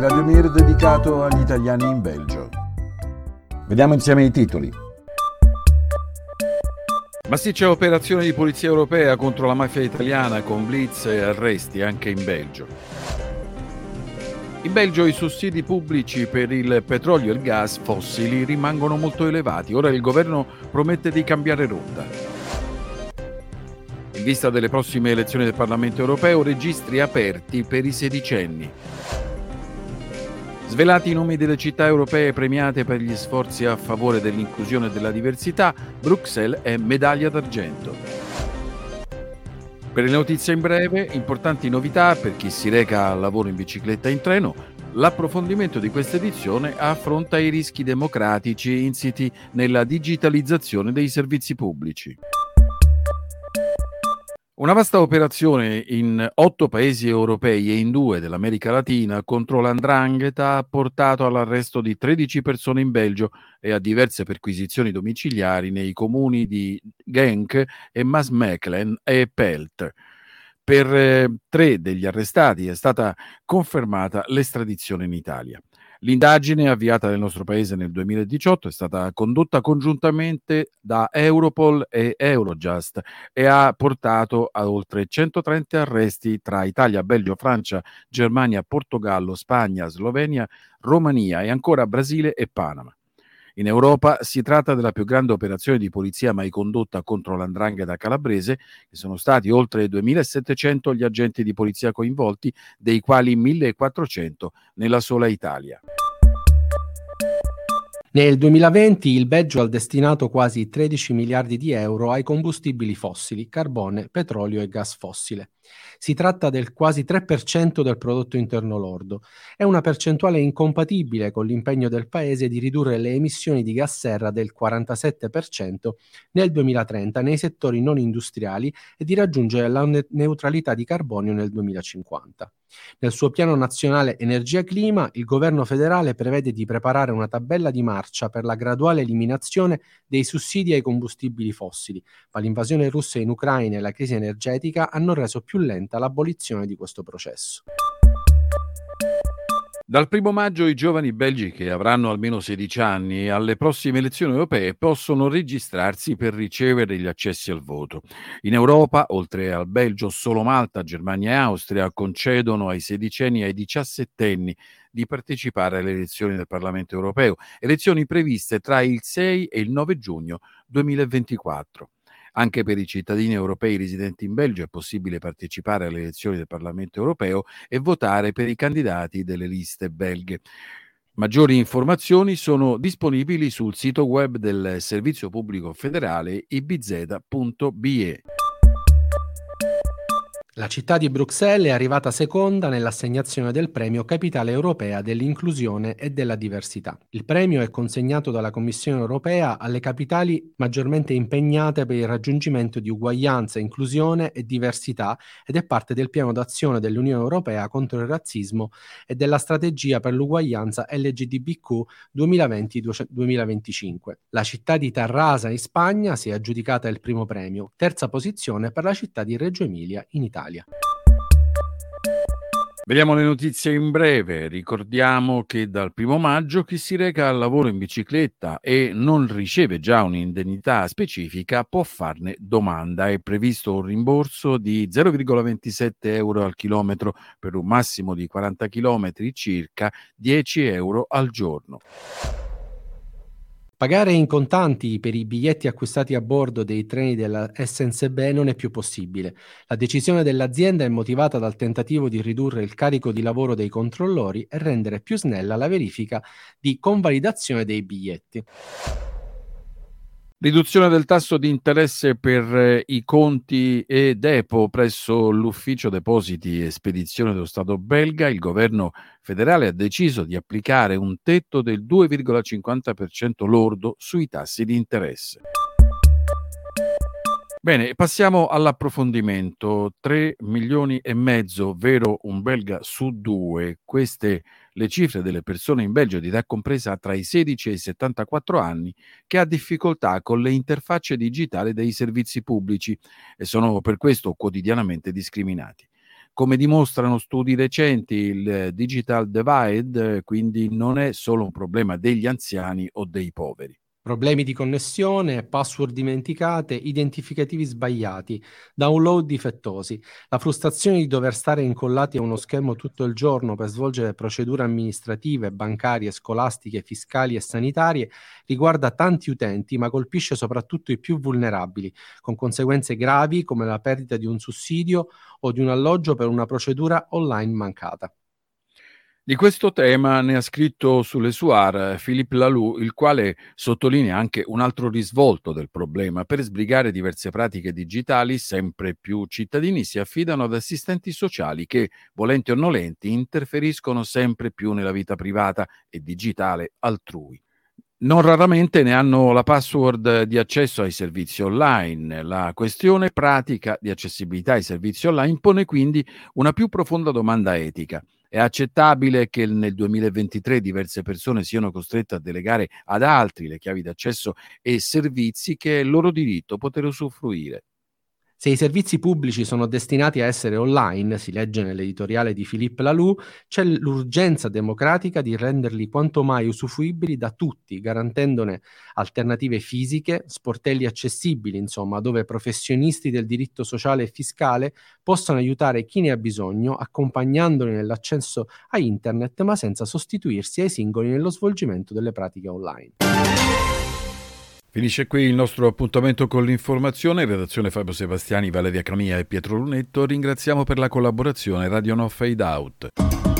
Radio Mir dedicato agli italiani in Belgio. Vediamo insieme i titoli. Massiccia operazione di polizia europea contro la mafia italiana con blitz e arresti anche in Belgio. In Belgio i sussidi pubblici per il petrolio e il gas fossili rimangono molto elevati. Ora il governo promette di cambiare rotta. In vista delle prossime elezioni del Parlamento europeo, registri aperti per i sedicenni. Svelati i nomi delle città europee premiate per gli sforzi a favore dell'inclusione e della diversità, Bruxelles è medaglia d'argento. Per le notizie in breve, importanti novità per chi si reca al lavoro in bicicletta in treno, l'approfondimento di questa edizione affronta i rischi democratici insiti nella digitalizzazione dei servizi pubblici. Una vasta operazione in otto paesi europei e in due dell'America Latina contro l'andrangheta ha portato all'arresto di 13 persone in Belgio e a diverse perquisizioni domiciliari nei comuni di Genk e Maasmechelen e Pelt. Per eh, tre degli arrestati è stata confermata l'estradizione in Italia. L'indagine avviata nel nostro paese nel 2018 è stata condotta congiuntamente da Europol e Eurojust e ha portato a oltre 130 arresti tra Italia, Belgio, Francia, Germania, Portogallo, Spagna, Slovenia, Romania e ancora Brasile e Panama. In Europa si tratta della più grande operazione di polizia mai condotta contro l'andrangheta calabrese, che sono stati oltre 2.700 gli agenti di polizia coinvolti, dei quali 1.400 nella sola Italia. Nel 2020 il Belgio ha destinato quasi 13 miliardi di euro ai combustibili fossili, carbone, petrolio e gas fossile. Si tratta del quasi 3% del prodotto interno lordo. È una percentuale incompatibile con l'impegno del Paese di ridurre le emissioni di gas serra del 47% nel 2030 nei settori non industriali e di raggiungere la neutralità di carbonio nel 2050. Nel suo piano nazionale energia-clima, il governo federale prevede di preparare una tabella di marcia per la graduale eliminazione dei sussidi ai combustibili fossili, ma l'invasione russa in Ucraina e la crisi energetica hanno reso più lenta l'abolizione di questo processo. Dal primo maggio i giovani belgi che avranno almeno 16 anni alle prossime elezioni europee possono registrarsi per ricevere gli accessi al voto. In Europa, oltre al Belgio, solo Malta, Germania e Austria concedono ai sedicenni e ai diciassettenni di partecipare alle elezioni del Parlamento europeo, elezioni previste tra il 6 e il 9 giugno 2024. Anche per i cittadini europei residenti in Belgio è possibile partecipare alle elezioni del Parlamento europeo e votare per i candidati delle liste belghe. Maggiori informazioni sono disponibili sul sito web del Servizio Pubblico Federale ibz.be. La città di Bruxelles è arrivata seconda nell'assegnazione del premio Capitale Europea dell'Inclusione e della Diversità. Il premio è consegnato dalla Commissione Europea alle capitali maggiormente impegnate per il raggiungimento di uguaglianza, inclusione e diversità ed è parte del piano d'azione dell'Unione Europea contro il razzismo e della strategia per l'uguaglianza LGDBQ 2020-2025. La città di Tarrasa in Spagna si è aggiudicata il primo premio, terza posizione per la città di Reggio Emilia in Italia. Italia. Vediamo le notizie in breve. Ricordiamo che dal primo maggio chi si reca al lavoro in bicicletta e non riceve già un'indennità specifica può farne domanda. È previsto un rimborso di 0,27 euro al chilometro per un massimo di 40 chilometri, circa 10 euro al giorno. Pagare in contanti per i biglietti acquistati a bordo dei treni della SNCB non è più possibile. La decisione dell'azienda è motivata dal tentativo di ridurre il carico di lavoro dei controllori e rendere più snella la verifica di convalidazione dei biglietti. Riduzione del tasso di interesse per eh, i conti e depo presso l'ufficio depositi e spedizione dello Stato belga. Il governo federale ha deciso di applicare un tetto del 2,50% lordo sui tassi di interesse. Bene, passiamo all'approfondimento. 3 milioni e mezzo, ovvero un belga su due. Queste le cifre delle persone in Belgio di età compresa tra i 16 e i 74 anni che ha difficoltà con le interfacce digitali dei servizi pubblici e sono per questo quotidianamente discriminati. come dimostrano studi recenti, il digital divide quindi non è solo un problema degli anziani o dei poveri. Problemi di connessione, password dimenticate, identificativi sbagliati, download difettosi, la frustrazione di dover stare incollati a uno schermo tutto il giorno per svolgere procedure amministrative, bancarie, scolastiche, fiscali e sanitarie riguarda tanti utenti ma colpisce soprattutto i più vulnerabili, con conseguenze gravi come la perdita di un sussidio o di un alloggio per una procedura online mancata. Di questo tema ne ha scritto sulle Suar Philippe Lalou, il quale sottolinea anche un altro risvolto del problema. Per sbrigare diverse pratiche digitali, sempre più cittadini si affidano ad assistenti sociali che, volenti o nolenti, interferiscono sempre più nella vita privata e digitale altrui. Non raramente ne hanno la password di accesso ai servizi online. La questione pratica di accessibilità ai servizi online pone quindi una più profonda domanda etica. È accettabile che nel 2023 diverse persone siano costrette a delegare ad altri le chiavi d'accesso e servizi che è loro diritto poter usufruire. Se i servizi pubblici sono destinati a essere online, si legge nell'editoriale di Philippe Lalou, c'è l'urgenza democratica di renderli quanto mai usufruibili da tutti, garantendone alternative fisiche, sportelli accessibili, insomma, dove professionisti del diritto sociale e fiscale possano aiutare chi ne ha bisogno, accompagnandoli nell'accesso a internet, ma senza sostituirsi ai singoli nello svolgimento delle pratiche online. Finisce qui il nostro appuntamento con l'informazione. In redazione Fabio Sebastiani, Valeria Camia e Pietro Lunetto. Ringraziamo per la collaborazione Radio No Fade Out.